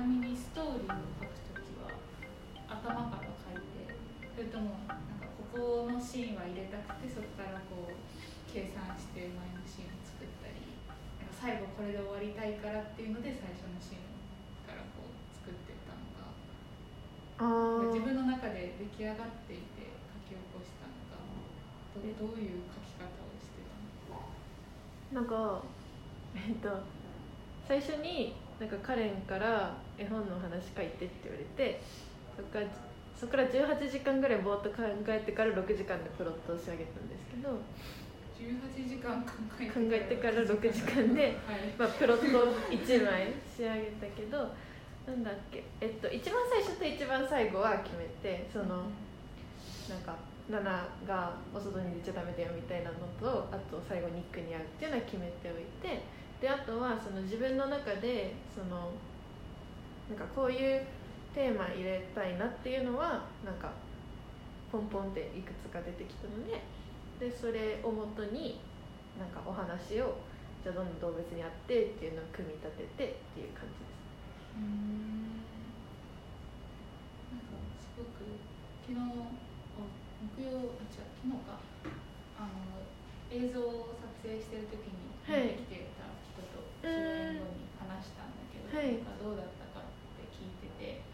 ちなみにストーリーを書くときは頭から書いてそれともなんかここのシーンは入れたくてそこからこう計算して前のシーンを作ったりなんか最後これで終わりたいからっていうので最初のシーンからこう作ってったのかあ自分の中で出来上がっていて書き起こしたのかどどういう書き方をしてたのなんかえっと最初になんかカレンから絵本の話書いてって言われてそこからそこから18時間ぐらいぼーっと考えてから6時間でプロットを仕上げたんですけど18時間考えて考えてから6時間で、はい。まあ、プロット1枚仕上げたけどなんだっけえっと一番最初と一番最後は決めてそのなんかナナがお外に出ちゃダメだよみたいなのとあと最後ニックに会うっていうのは決めておいてであとはその自分の中でそのなんかこういうテーマ入れたいなっていうのはなんかポンポンっていくつか出てきたのででそれをもとになんかお話をじゃあどんな動物にあってっていうのを組み立ててっていう感じです。うーん。なんかすごく昨日あ木曜あ違う昨日か。あの映像を撮影してる時にはい見てた人と終演後に話したんだけど、はい。どうだったかって聞いてて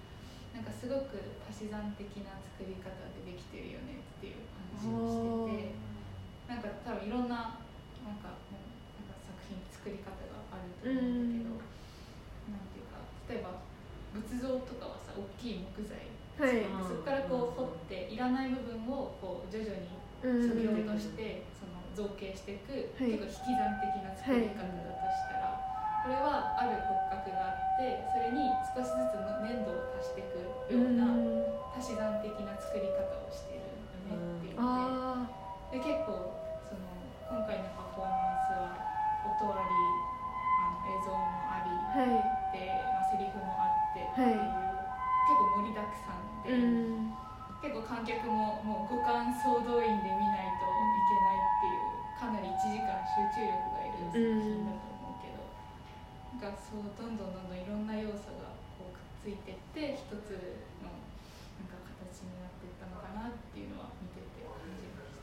なんかすごく足し算的な作り方でできてるよねっていう話をしててなんか多分いろんななんかもうなんか作品作り方があると思うんだけど、なんていうか例えば仏像とかはさ大きい木材はい。そこからこう掘っていらない部分をこう徐々にうん。削ぎ落としてその造形していく、はい。結構引き算的な作り方だとしたら、これはある骨格があってそれに少しずつの粘土を足していくような足し算的な作り方をしてるよねっていうので。あで結構その今回のパフォーマンスは音ありあの映像もありあはい。で、まあ、セリフもあってっていう、はい結構盛りだくさんで、うん。結構観客ももう五感総動員で見ないといけないっていうかなり1時間集中力がいる作品だとなんかそうどんどんどんどんいろんな要素がこうくっついてって一つのなんか形になっていったのかなっていうのは見てて感じまし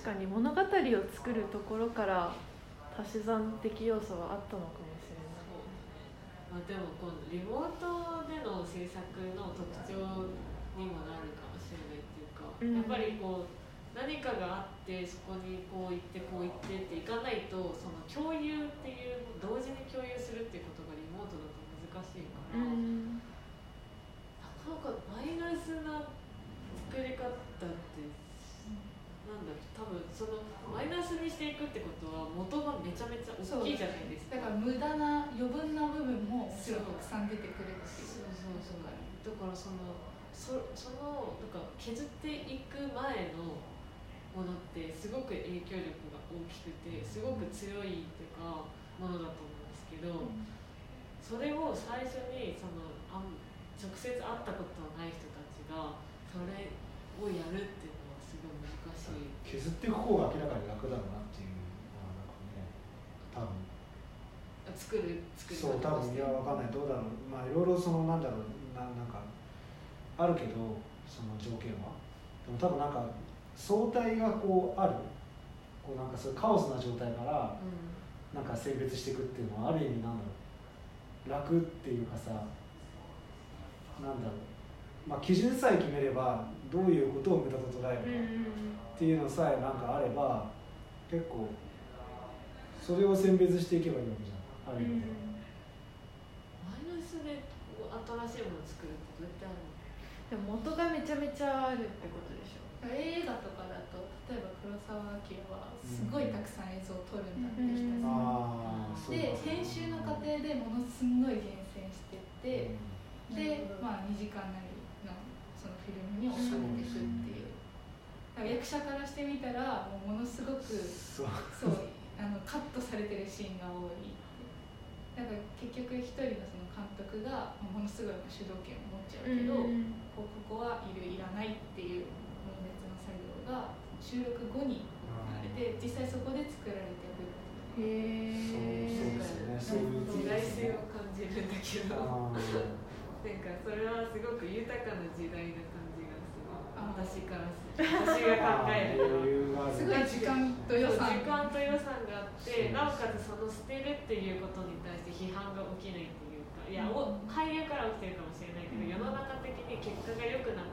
た。確かに物語を作るところから足し算的要素はあったのかもしれない。まあ、でもこのリモートでの制作の特徴にもなるかもしれないっていうか、うん。やっぱりこう何かがあってそこにこう行ってこう行ってっていかないとその共有っていう同時に共有するっていうことがリモートだと難しいから、うんなかなかマイナスな作り方ってなんだろう多分そのマイナスにしていくってことは元がめちゃめちゃ大きいじゃないですか。だから無駄な余分な部分ももちろんたくさん出てくるっていそううそうそうだからそのそそのなんか削っていく前のものってすごく影響力が大きくてすごく強いっていうかものだと思うんですけど、それを最初にそのあん直接会ったことのない人たちがそれをやるっていうのはすごい難しい。削っていく方が明らかに楽だろうなっていうのはなんかね多分。作る作りそう多分いやわかんない。どうだろう。まあいろいろそのなんだろう。ななんかあるけどその条件は。でも多分なんか相対がこうある。こうなんかそういうカオスな状態からうん。なんか選別していくっていうのはある意味なんだろう。楽っていうかさなんだろう。まあ基準さえ決めればどういうことを無駄と捉えるか、っていうのさえなんかあれば結構それを選別していけばいいわけじゃん。ある意味で、マイナスで新しいものを作るってどうやってあるの？でも元がめちゃめちゃあるってことでしょ映画とかだと例えば黒澤明はすごいたくさん映像を撮るんだってうんひたすらああそうでか編集の過程でものすんごい厳選してって、で、まあ、2時間なりのそのフィルムに収めていくっていう。役者からしてみたらもうものすごくそう。そうあのカットされてるシーンが多いだから結局一人のその監督がまあものすごい主導権を持っちゃうけど、こうここはいるいらないっていうが収録後に行われて実際そこで作られていくっていう。へえそうそうですよねそういう時代性を感じるんだけど。なんかそれはすごく豊かな時代な感じがする私からする。私が考えると余裕があるすごい時間と予算。時間と予算があってなおかつその捨てるっていうことに対して批判が起きないっていうかいやお俳優から起きてるかもしれないけど世の中的に結果が良くなった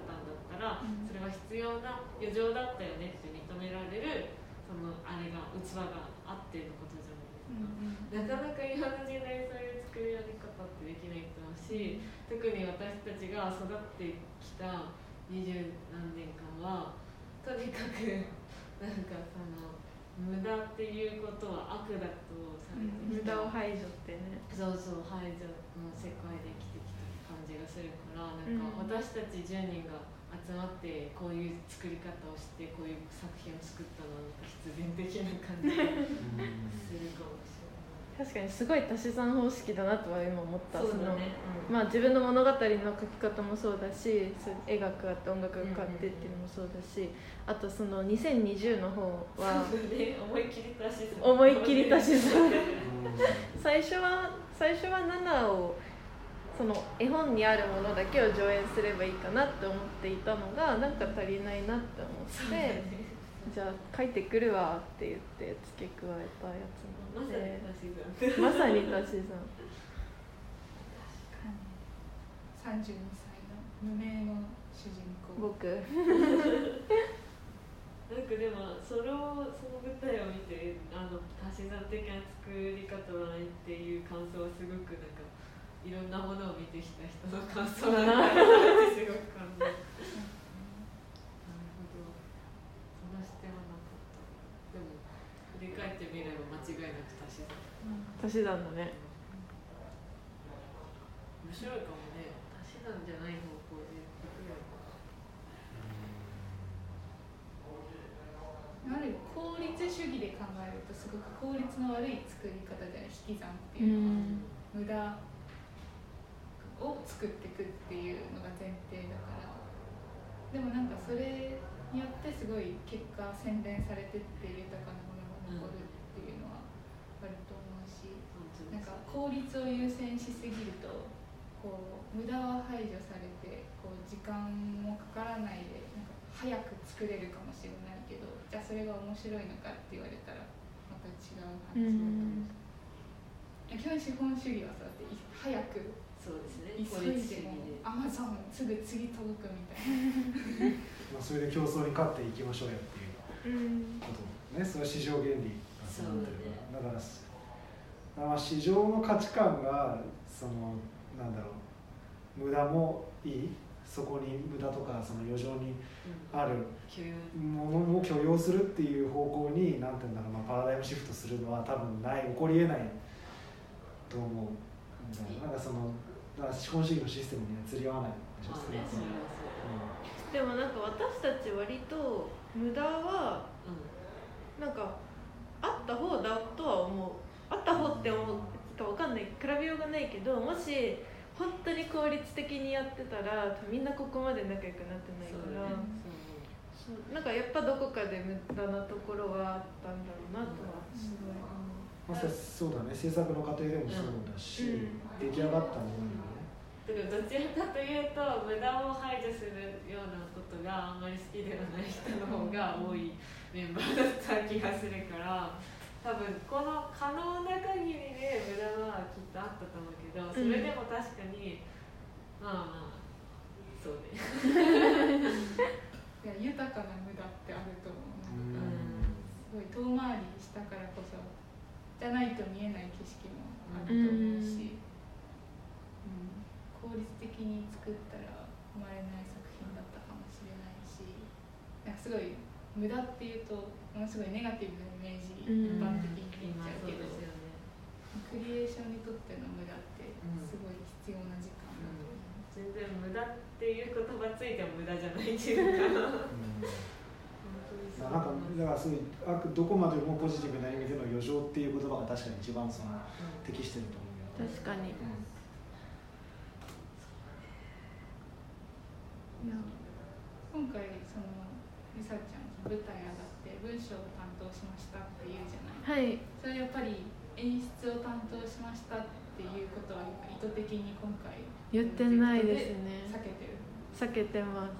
んだったらそれは必要な余剰だったよねって認められるそのあれが器があってのことじゃないですか。なかなか今の時代そういう作り上げ方ってできないと思うし特に私たちが育ってきた二十何年間はとにかく なんかその無駄っていうことは悪だとされて無きた、駄を排除ってね。そうそう排除の世界で生きてきた感じがするからなんか私たち10人が集まってこういう作り方をしてこういう作品を作ったのは必然的な感じが するかもしれない。確かにすごい足し算方式だなとは今思った。そうだね。そのまあ自分の物語の書き方もそうだし絵が加わって音楽が加わってっていうのもそうだしあとその2020の方はね、思いっきり足し算。思いっきり足し算。うん。最初は最初は7をその絵本にあるものだけを上演すればいいかなって思っていたのがなんか足りないなって思ってじゃあ書いてくるわって言って付け加えたやつまさになので足し算。まさに。足し算32歳の無名の主人公。僕。なんかでもそれをその舞台を見てあの足し算的な作り方はないっていう感想はすごくなんかいろんなものを見てきた人の感想なんだなってすごく感じる。なるほど。その視点はなかった。でも振り返ってみれば間違いなく足し算。足し算だね面白いかもね。足し算じゃない方向でやはり効率主義で考えるとすごく効率の悪い作り方じゃない引き算っていうのは、無駄を作っていくっていうのが前提だから。でもなんかそれによってすごい結果洗練されてって豊かなものが残るっていうのはあると思うし、なんか効率を優先しすぎるとこう無駄は排除されてこう時間もかからないでなんか早く作れるかもしれないけどじゃあそれが面白いのかって言われたらまた違う話だと思う。し基本資本主義はさだってい早くそうですね。急いでもアマゾンすぐ次届くみたいな。まあそれで競争に勝っていきましょうよっていううんことね。それは市場原理がそうなってるから。だ,、からまあ市場の価値観がそのなんだろう無駄もいい？そこに無駄とかその余剰にあるものも許容するっていう方向になんていうんだろう、まあ、パラダイムシフトするのは多分ない起こりえないと思うんだよなんかそのだから資本主義のシステムには釣り合わないでしょ。まあね、それはそう。でもなんか私たち割と無駄はうなんかあった方だとは思う。あった方って思うかわかんない比べようがないけどもし本当に効率的にやってたらみんなここまで仲良くなってん、ないから。なんかやっぱどこかで無駄なところはあったんだろうなとはすごい思まあ、そうだね。制作の過程でもそうだし、出来上がったものにもね。だからどちらかというと無駄を排除するようなことがあんまり好きではない人の方が多いメンバーだった気がするから多分この可能な限りで無駄はきっとあったと思うけどそれでも確かに、まあまあそうね。いや豊かな無駄ってあると思う。うなんかん。すごい遠回りしたからこそじゃないと見えない景色もあると思うし、うん。効率的に作ったら生まれない作品だったかもしれないしなんかすごい無駄っていうとものすごいネガティブなイメージうん。一般的に見え今ちゃうけど、ね、クリエーションにとっての無駄ってすごい必要な時間だと思う。全然無駄っていう言葉ついても無駄じゃないっていうかなんかだからそういうあくどこまでもポジティブな意味での余剰っていう言葉が確かに一番その適してると思う確かにうん今回そのりさちゃん舞台上がって文章を担当しましたっていうじゃないはいそれやっぱり演出を担当しましたっていうことは意図的に今回言ってないですね避けてる避けてます。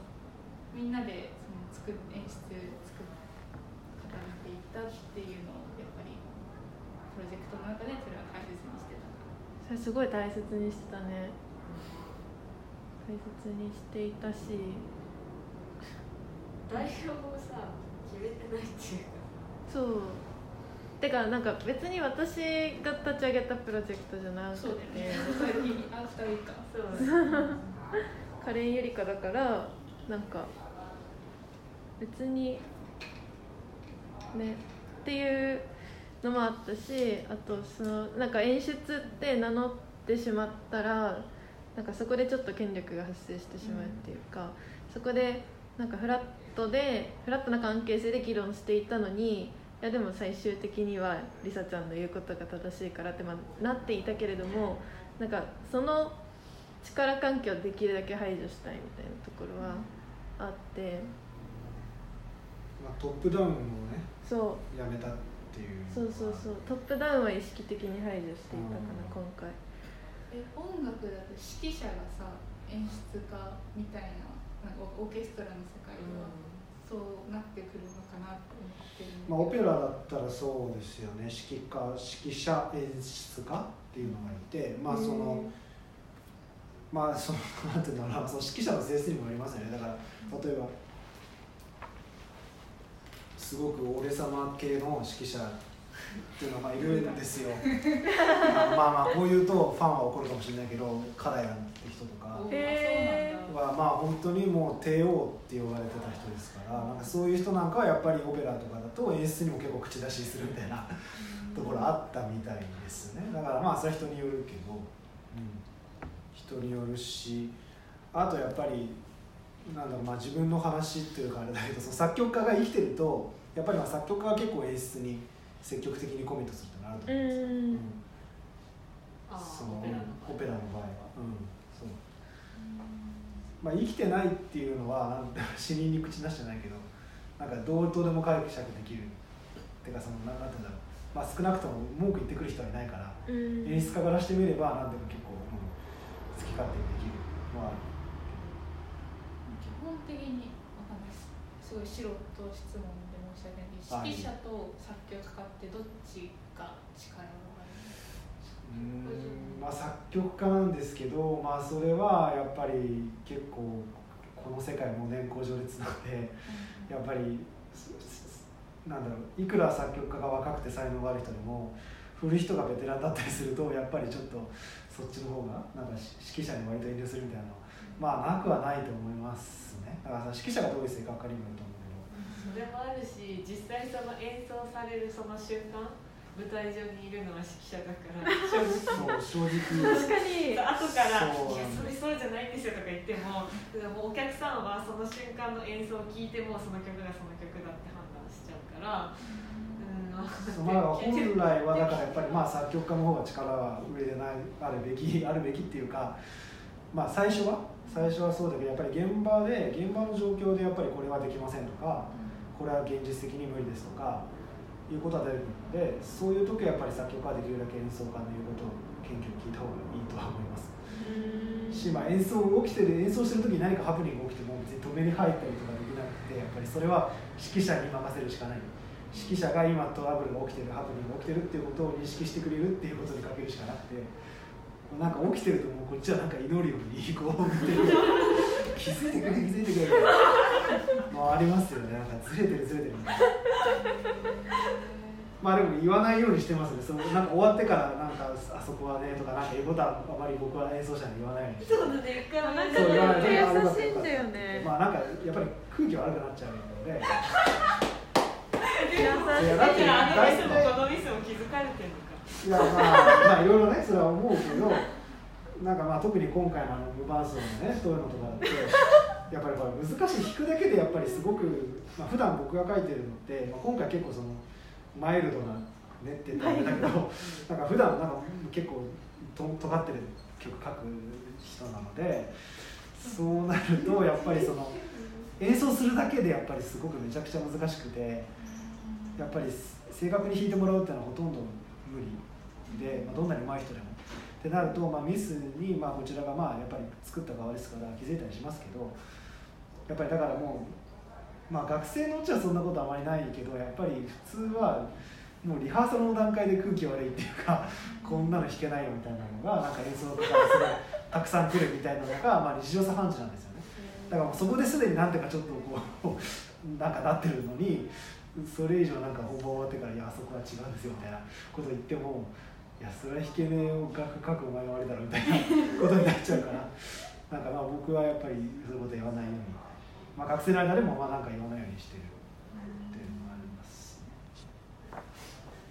みんなでその作っ演出作ったっていうのをやっぱりプロジェクトの中でそれは大切にしてた。それすごい大切にしてたね。大切にしていたし。代表もさ決めてないっていうか。そう。てかなんか別に私が立ち上げたプロジェクトじゃなくて。そうだよね。2人あ二人か。そう。カレンゆりかだからなんか別にねっていうのもあったしあとそのなんか演出って名乗ってしまったらなんかそこでちょっと権力が発生してしまうっていうか、そこでなんかフラットでフラットな関係性で議論していたのにいやでも最終的にはりさちゃんの言うことが正しいからって、まあ、なっていたけれどもなんかその力関係をできるだけ排除したいみたいなところはあって。まあ、トップダウンをねそう。やめたっていうそうそうそう。トップダウンは意識的に排除していたかな今回。え音楽だと指揮者がさ演出家みたいななんかオーケストラの世界では、そうなってくるのかなと思ってる。まあ、オペラだったらそうですよね。指揮家指揮者演出家っていうのがいてまあそのまあそのなんていうんだろうな。その指揮者の性質にもありますよね。だから例えばすごく俺様系の指揮者っていうのがまあいるんですよ。まあまあこう言うとファンは怒るかもしれないけどカラヤンって人とか。はまあ本当にもう帝王って呼ばれてた人ですからなんかそういう人なんかはやっぱりオペラとかだと演出にも結構口出しするみたいなところあったみたいですね。だからまあそれは人によるけど、うん、人によるしあとやっぱりなんだろうまあ自分の話っていうかあれだけどその作曲家が生きてるとやっぱりまあ作曲家は結構演出に積極的にコミットするってのあるとう思うんですよ、ん。ああそう。オペラの場合オペラの場合は、うん。そう。まあ、生きてないっていうのはなん死人に口出してないけどなんかどうとでも解釈できるっていうかそのなんなんていうんだろう、まあ、少なくとも文句言ってくる人はいないからうん。演出家からしてみれば何でも結構、うん、好き勝手にできるのはある。基本的にすすごい素人質問で申し訳ない指揮者と作曲家ってどっちが力があるうーんまあ作曲家なんですけどまあそれはやっぱり結構この世界も年功序列なんでやっぱりすすなんだろういくら作曲家が若くて才能がある人でも古い人がベテランだったりするとやっぱりちょっとそっちの方がなんか指揮者に割と遠慮するみたいなまあなくはないと思いますねだからさ指揮者がどういう性格かにもよると思うけど。それもあるし実際その演奏されるその瞬間舞台上にいるのは指揮者だから。正直。そう正直。確かに後から「そういやそれそうじゃないんですよ」とか言ってもでもお客さんはその瞬間の演奏を聞いてもその曲がその曲だって判断しちゃうから。うん。まあそうまあ本来はだからやっぱりまあ作曲家の方が力は上でないあるべきあるべきっていうかまあ最初は？最初はそうだけどやっぱり現場で現場の状況でやっぱりこれはできませんとかこれは現実的に無理ですとかいうことは出るのでそういう時はやっぱり作曲家はできるだけ演奏家の言うことを謙虚に聞いた方がいいとは思います。し、まあ、演奏起きてる演奏してる時に何かハプニングが起きても別に止めに入ったりとかできなくてやっぱりそれは指揮者に任せるしかない。指揮者が今トラブルが起きてるハプニングが起きてるっていうことを認識してくれるっていうことにかけるしかなくてなんか起きてるともうこっちはなんか祈るようにこう見てる気づいてくれ気づいてくれまあありますよねなんかずれてるずれてるまあでも言わないようにしてますねそのなんか終わってからなんかあそこはねとかなんか A ボタンあまり僕は演奏者に言わないようにしてそうだね一回もなんかそう言わない優しいんだよねまあなんかやっぱり空気悪くなっちゃうので優しいいやだってあのミスもこのミスも気づかれてるのかいやまあまあいろいろねそれは思うけどなんかまあ特に今回のあの無伴奏のねそういうのとかだってやっぱりこれ難しい弾くだけでやっぱりすごく、まあ普段僕が書いてるのって、まあ、今回結構そのマイルドなねって言ったらあれだけどなんか普段なんか結構と尖ってる曲書く人なのでそうなるとやっぱりその演奏するだけでやっぱりすごくめちゃくちゃ難しくてやっぱり正確に弾いてもらうっていうのはほとんど無理で、まあ、どんなに上手い人でも。ってなると、まあ、ミスに、まあ、こちらがまあやっぱり作った側ですから気づいたりしますけどやっぱりだからもう、まあ、学生のうちはそんなことあまりないけどやっぱり普通はもうリハーサルの段階で空気悪いっていうか こんなの弾けないよみたいなのがなんか演奏とかすごい たくさん来るみたいなのが、まあ、日常茶飯事なんですよね。だからもうそこですでになんとかちょっとこう なんかなってるのにそれ以上なんか本番終わってから「いやあそこは違うんですよ」みたいなこと言ってもいやそれは弾けねえを楽書くお前が悪いだろみたいなことになっちゃうから。なんかまあ僕はやっぱりそういうこと言わないように、まあ、学生の間でもまあなんか言わないようにしてるっていうのがあります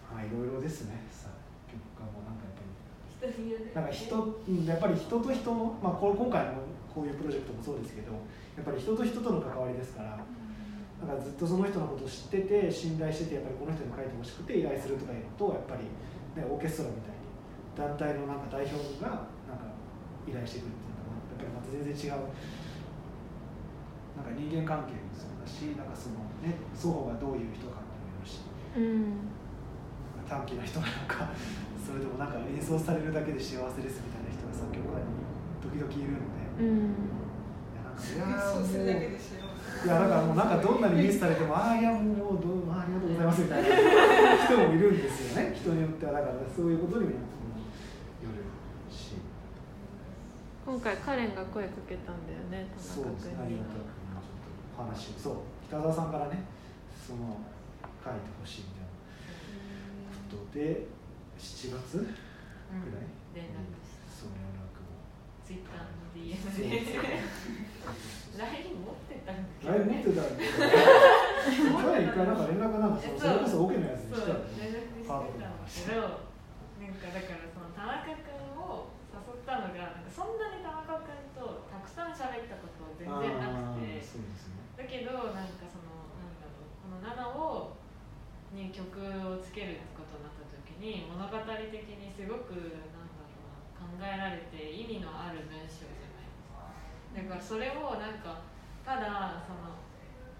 まあいろいろですね。さ曲家もなんかやっぱり。なんか人やっぱり人と人の、まあ、今回のこういうプロジェクトもそうですけどやっぱり人と人との関わりですからなんかずっとその人のことを知ってて信頼しててやっぱりこの人に書いてほしくて依頼するとかいうのとやっぱりね、オーケストラみたいに団体のなんか代表がなんか依頼してくるっていうのはやっぱりまた全然違うなんか人間関係もそうだしなんかその、ね、双方がどういう人かっていうのもよるし、うん短気な人なのか それでもなんか演奏されるだけで幸せですみたいな人が作曲家に時々いるので。うんいやなんかいやそうするだけもういやだからもうなんかどんなにミスされてもああいやもうどうあありがとうございますみたいな人もいる。んですよね人によってはだからそういうことにもよる。し今回カレンが声かけたんだよね田そう中君にですねありがたくちょっとお話をそう北澤さんからねその書いてほしいみたいなことで7月ぐらい、連絡したそう連絡をツイッターの DM で LINE 持ってたんだけどライブ持ってたんで去年一回なんか連絡なんかそそれこそ OK のやつにしたよね連絡してたんだけどなんかだからその田中君を誘ったのがなんかそんなに田中君とたくさん喋ったこと全然なくて。ね。だけどなんかそのなんだろうこの7をに曲をつけるってことになった時に物語的にすごくなんだろうな考えられて意味のある文章だからそれをなんかただその、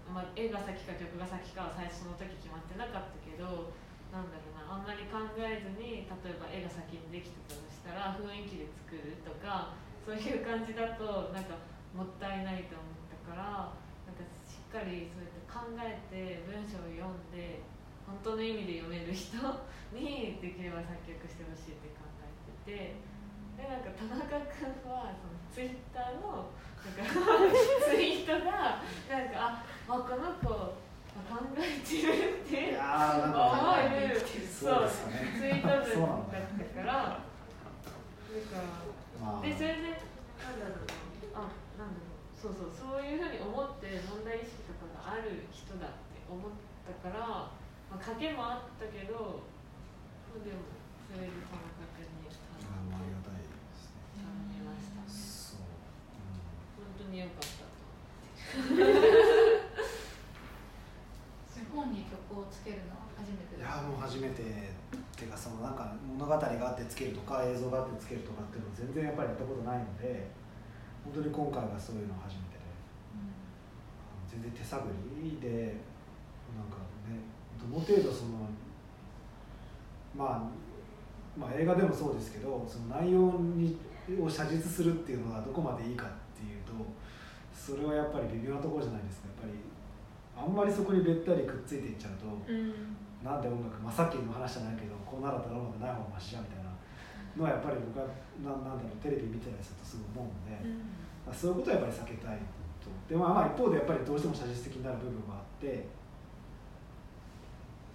まあ、絵が先か曲が先かは最初の時決まってなかったけどなんだろうなあんまり考えずに例えば絵が先にできてたとしたら雰囲気で作るとかそういう感じだとなんかもったいないと思ったからなんかしっかりそうやって考えて文章を読んで本当の意味で読める人 にできれば作曲してほしいって考えてて。でなんか田中君はそのツイッターのツイートがなんかあこの子考えてるって思えるそうですねツイートそうなんだ文だったからだからでそれでなんだろうなあなんだろうそうそうそういうふうに思って問題意識とかがある人だって思ったから、まあ、賭けもあったけどでもそれで田中君に頼あありがたいですねみましたねそう、う本当に良かった。本に曲をつけるのは初めてん、いやーもう初めて。っていうかそのなんか物語があってつけるとか映像があってつけるとかっていうの全然やっぱりやったことないので本当に今回はそういうの初めてで全然手探りでなんかねどの程度そのまあまあ映画でもそうですけどその内容にを写実するっていうのがどこまでいいかっていうとそれはやっぱり微妙なところじゃないですか。やっぱりあんまりそこにべったりくっついていっちゃうと、うん。なんで音楽、まあ、さっきの話じゃないけどこうならったら音楽ない方がマシじゃんみたいなのはやっぱり僕はななんだろうテレビ見てたりするとすごい思うので、まあ、そういうことはやっぱり避けたいと。でもまあ一方でやっぱりどうしても写実的になる部分があって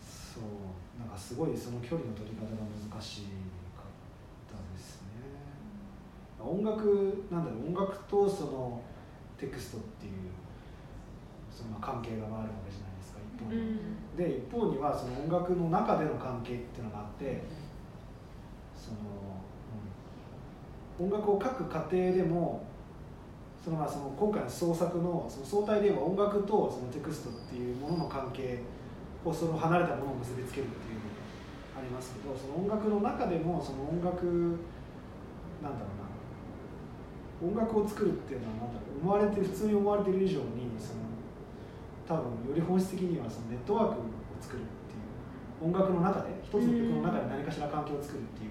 そうなんかすごいその距離の取り方が難しかったですね音楽なんだろう音楽とそのテクストっていうそのまあ関係があるわけじゃないですか一方うに、ん。で一方にはその音楽の中での関係っていうのがあってその、うん、音楽を書く過程でもそのまあその今回の創作のその相対で言えば音楽とそのテクストっていうものの関係をその離れたものを結びつけるっていうのがありますけどその音楽の中でもその音楽なんだろうな音楽を作るっていうのはなん。だろう思われてる普通に思われてる以上にその多分より本質的にはそのネットワークを作るっていう音楽の中で一つの曲の中で何かしら環境を作るっていう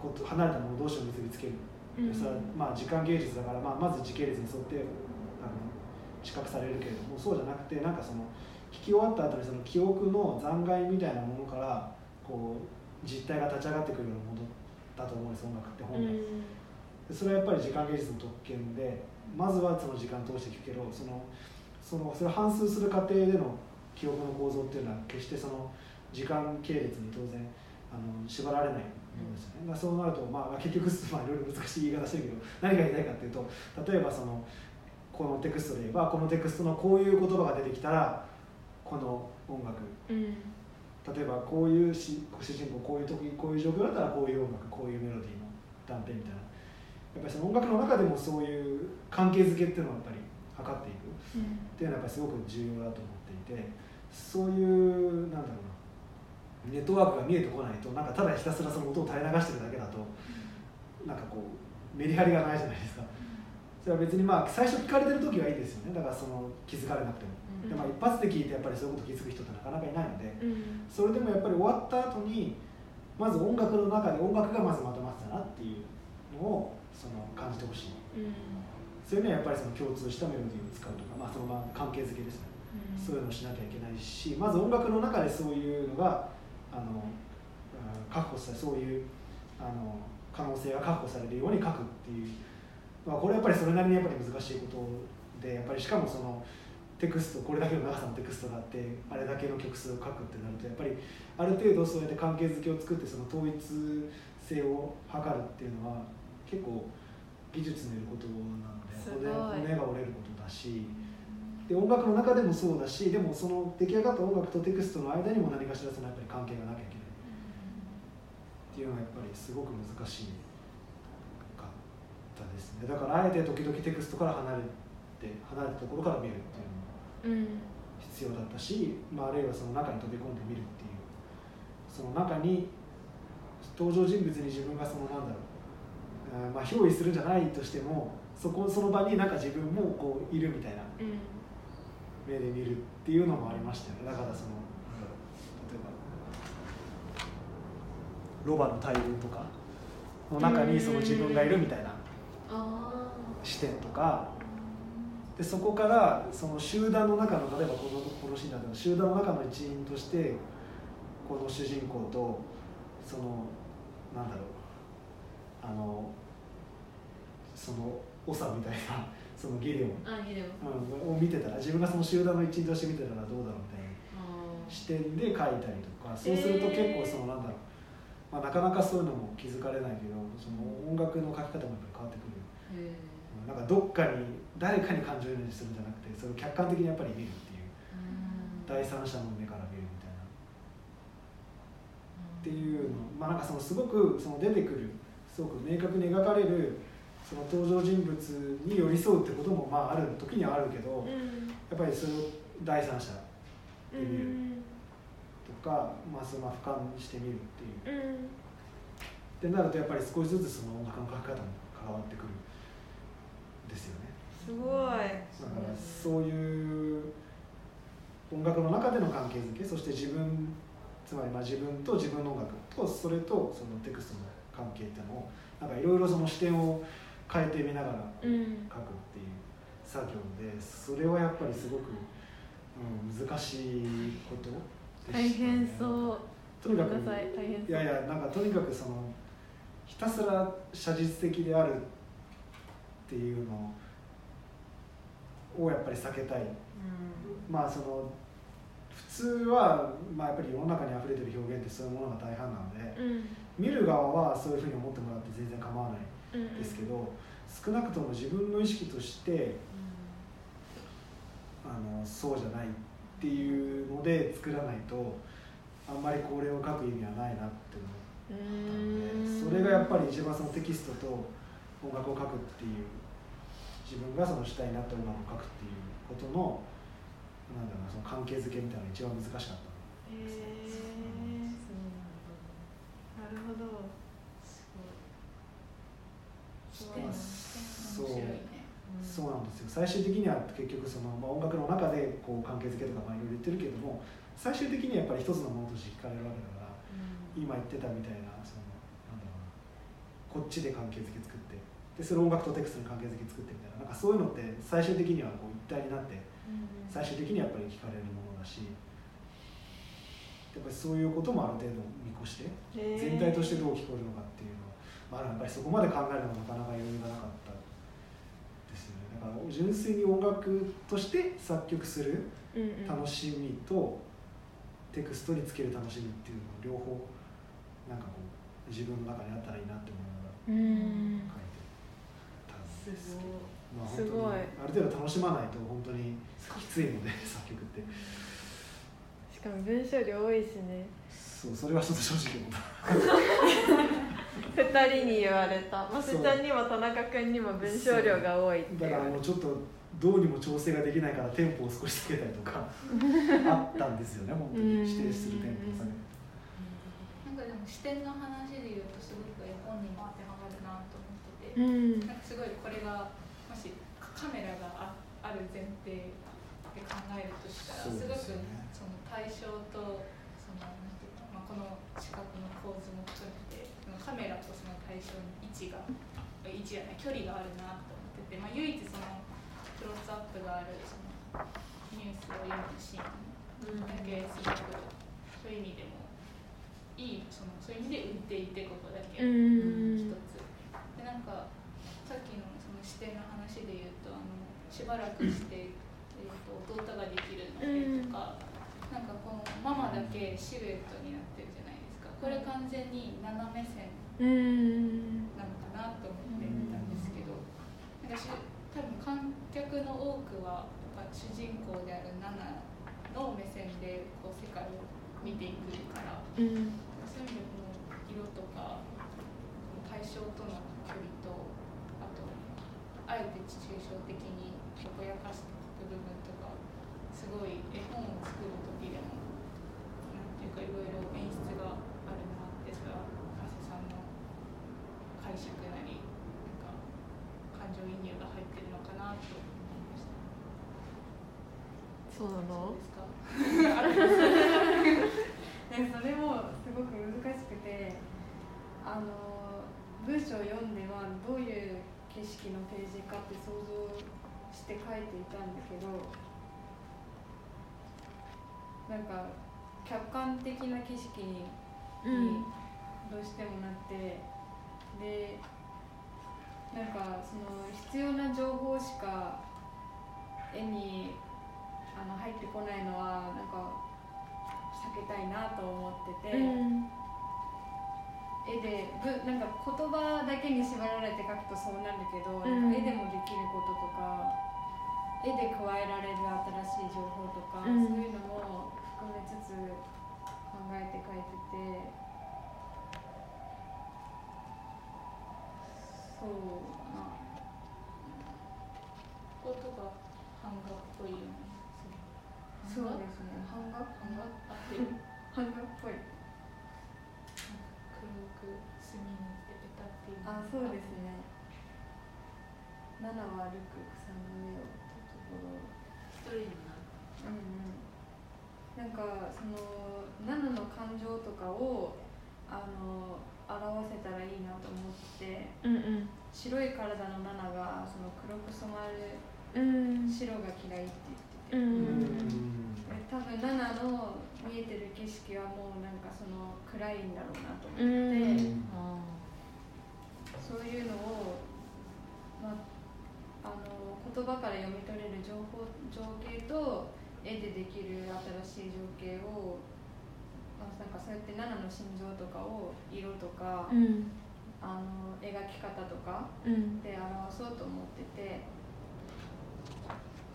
こと離れたもの同士を結びつける、でそれはまあ時間芸術だから、まあ、まず時系列に沿ってあの知覚されるけれどもそうじゃなくてなん。かその聴き終わった後にその記憶の残骸みたいなものからこう実体が立ち上がってくるようなものだと思うん。です音楽って本来、でそれはやっぱり時間芸術の特権でまずはその時間通して聴くけどそのそのそれを反数する過程での記憶の構造っていうのは決してその時間系列に当然あの縛られないものですよね、そうなると、まあ、結局、まあ、いろいろ難しい言い方してるけど何が言いたいかっていうと例えばそのこのテクストで言えばこのテクストのこういう言葉が出てきたらこの音楽、うん、例えばこういうし主人公こういう時こういう状況だったらこういう音楽こういうメロディーの断片みたいなやっぱりその音楽の中でもそういう関係づけっていうのをやっぱり測っていく。っていうのはやっぱりすごく重要だと思っていてそういうなんだろうなネットワークが見えてこないとなんかただひたすらその音を垂れ流してるだけだとなんかこうメリハリがないじゃないですか。それは別にまあ最初聞かれてる時はいいですよね。だからその気づかれなくても、うん、でまあ一発で聞いてやっぱりそういうこと気づく人ってなかなかいないので、うん、それでもやっぱり終わった後にまず音楽の中で音楽がまずまとまってたなっていうのをその感じてほしい、うん、そういうのはやっぱりその共通したメロディーを使うとか、まあ、そのまま関係づけですね、そういうのをしなきゃいけないしまず音楽の中でそういうのがあの確保されそういうあの可能性が確保されるように書くっていう、まあ、これやっぱりそれなりにやっぱり難しいことでやっぱりしかもそのテクストこれだけの長さのテクストがあってあれだけの曲数を書くってなるとやっぱりある程度そうやって関係づけを作ってその統一性を図るっていうのは結構技術のいることなので骨が折れることだし。で音楽の中でもそうだしでもその出来上がった音楽とテクストの間にも何かしらそのやっぱり関係がなきゃいけない。っていうのはやっぱりすごく難しかったですね。だからあえて時々テクストから離れて離れたところから見るっていうのも必要だったし、まあ、あるいはその中に飛び込んでみるっていう。その中に登場人物に自分がそのなんだろう、まあ、憑依するんじゃないとしてもそこその場になんか自分もこういるみたいな。うん。目で見るっていうのもありましたよね。だからその例えばロバの大群とかの中にその自分がいるみたいな視点とかでそこからその集団の中の例えばこのこのシーンだと集団の中の一員としてこの主人公とそのなんだろうあのその長みたいな そのゲレオンあゲレオン、うん、を見てたら自分がその集団の一員として見てたらどうだろうみたいな。視点で書いたりとかそうすると結構そのなんだろう、まあ、なかなかそういうのも気づかれないけどその音楽の書き方もやっぱり変わってくる。なんかどっかに誰かに感情移入するんじゃなくてそれを客観的にやっぱり見るっていう。第三者の目から見るみたいな。っていうの。まあなんかそのすごくその出てくるすごく明確に描かれるその登場人物に寄り添うってこともまあある時にはあるけど、うん、やっぱりそれを第三者で見るとか、うん、まあ、その俯瞰してみるっていう、うん、ってなるとやっぱり少しずつその音楽の書き方も変わってくるんですよね。すごい。だからそういう音楽の中での関係づけそして自分つまりまあ自分と自分の音楽とそれとそのテクストの関係っていうのをなんかいろいろその視点を変えてみながら書くっていう作業でそれはやっぱりすごく、うん、難しいことでした、ね、大変そう。とにかくいやいやなんかとにかくそのひたすら写実的であるっていうのをやっぱり避けたい、うん、まあその普通は、まあ、やっぱり世の中にあふれてる表現ってそういうものが大半なので、うん、見る側はそういうふうに思ってもらって全然構わないですけど、少なくとも自分の意識として、あのそうじゃないっていうので作らないとあんまりこれを書く意味はないなって思ったのでそれがやっぱり一番そのテキストと音楽を書くっていう自分がその主体になった音楽を書くっていうことのなんだろうなその関係づけみたいなのが一番難しかったへえなるほど。そうそそうなんですよ。最終的には結局その、まあ、音楽の中でこう関係づけとかまあいろいろ言ってるけども最終的にはやっぱり一つのものとして聞かれるわけだから今言ってたみたいなそのなんだろうなこっちで関係づけ作ってでそれ音楽とテクストに関係づけ作ってみたいななんかそういうのって最終的にはこう一体になって最終的にはやっぱり聞かれるものだしやっぱりそういうこともある程度見越して全体としてどう聞こえるのかっていうのは、まあ、やっぱりそこまで考えるのはなかなか余裕がなかったですよね。だから純粋に音楽として作曲する楽しみと、テクストにつける楽しみっていうのを両方なんかこう自分の中にあったらいいなって思いながら書いてたんですけど、まあ、本当にある程度楽しまないと本当にきついので作曲ってしかも文章量多いしね。そうそれはちょっと正直思った。2人に言われた。ませちゃんにも田中君にも文章量が多いってだからもうちょっとどうにも調整ができないからテンポを少し下げたりとか あったんですよね本当に。指定するテンポを下げなんかでも視点の話で言うとすごく絵本にも当てはまるなと思ってて、うん、なんかすごいこれがもしカメラがあある前提で考えるとしたらす,、ごく対象とそのなんていうの、まあ、この四角の構図も含めてカメラとその対象に位置が位置じゃない距離があるなと思ってて、まあ、唯一そのクロスアップがあるそのニュースを読むシーンだけすごくそういう意味でもいいそのそういう意味で浮いていてここだけ。一つでなんかさっきのその視点の話で言うとあのしばらくして、えー、と弟ができるのでとかこのママだけシルエットになってるじゃないですか。これ完全に斜め線なのかなと思ってたんですけど。なんかし多分観客の多くは主人公であるナナの目線でこう世界を見ていくから、うん、そういう意味でこの色とか対象との距離とあとあえて抽象的にぼやかして部分とかすごい絵本を作る時でもなんていうかいろいろ演出があるなってそれは加瀬さんの解釈なりなんか感情移入が入ってるのかなと思いました。そうなの？それもすごく難しくてあの文章を読んではどういう景色のページかって想像して書いていたんだけどなんか客観的な景色に,、どうしてもなってでなんかその必要な情報しか絵にあの入ってこないのはなんか避けたいなと思ってて、うん、絵でぶなんか言葉だけに縛られて描くとそうなるけど、うん、なんか絵でもできることとか絵で加えられる新しい情報とか、うん、そういうのも含めつつ考えて描いててそう。なこことが版画っぽいよねそうですね版画版画あってる版画っぽい黒く墨塗ってペタっていうあそうですね七は歩く草の上をところ一人になるうんうんなんかその7の感情とかをあの表せたらいいなと思って、うんうん、白い体の7がその黒く染まる白が嫌いって言ってて、うん多分7の見えてる景色はもうなんかその暗いんだろうなと思って、そういうのを、まあ、あの言葉から読み取れる情報情景と絵でできる新しい情景を、まあ、なんかそうやって奈々の心情とかを色とか、うん、あの描き方とかで表そうと思ってて、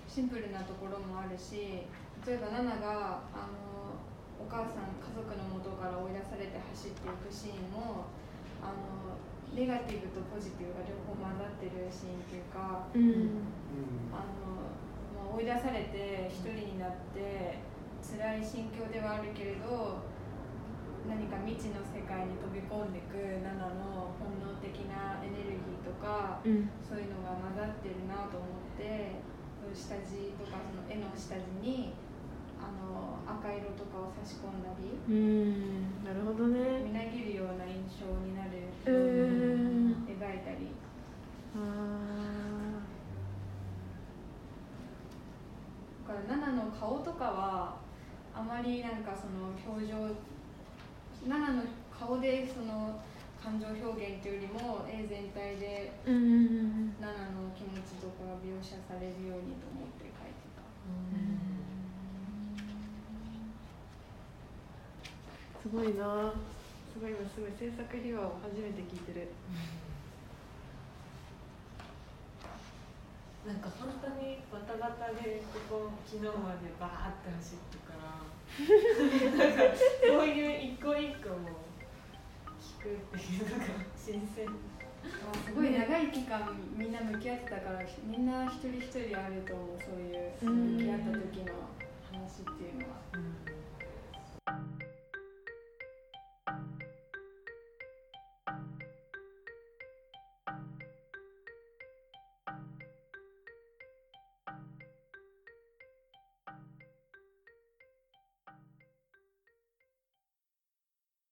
シンプルなところもあるし例えば奈々があのお母さん家族の元から追い出されて走っていくシーンもあのネガティブとポジティブが両方混ざってるシーンっていうか、うん、あの追い出されて一人になって辛い心境ではあるけれど何か未知の世界に飛び込んでいくナナの本能的なエネルギーとかうん。そういうのが混ざってるなと思って下地とかその絵の下地にあの赤色とかを差し込んだりうん。なるほどね。みなぎるような印象になる。うようにん。描いたり。あだからナナの顔とかはあまりなんかその表情ナナの顔でその感情表現っていうよりも絵全体でーうんナナの気持ちとかが描写されるようにと思って描いてた。すごいな。すごい今すごい制作秘話を初めて聞いてるなんか本当にバタバタでここ昨日までバーって走ってからなんかそういう一個一個も聞くっていうのが新鮮あすごい長い期間みんな向き合ってたからみんな一人一人あると思うそういううん向き合った時の話っていうのは。うん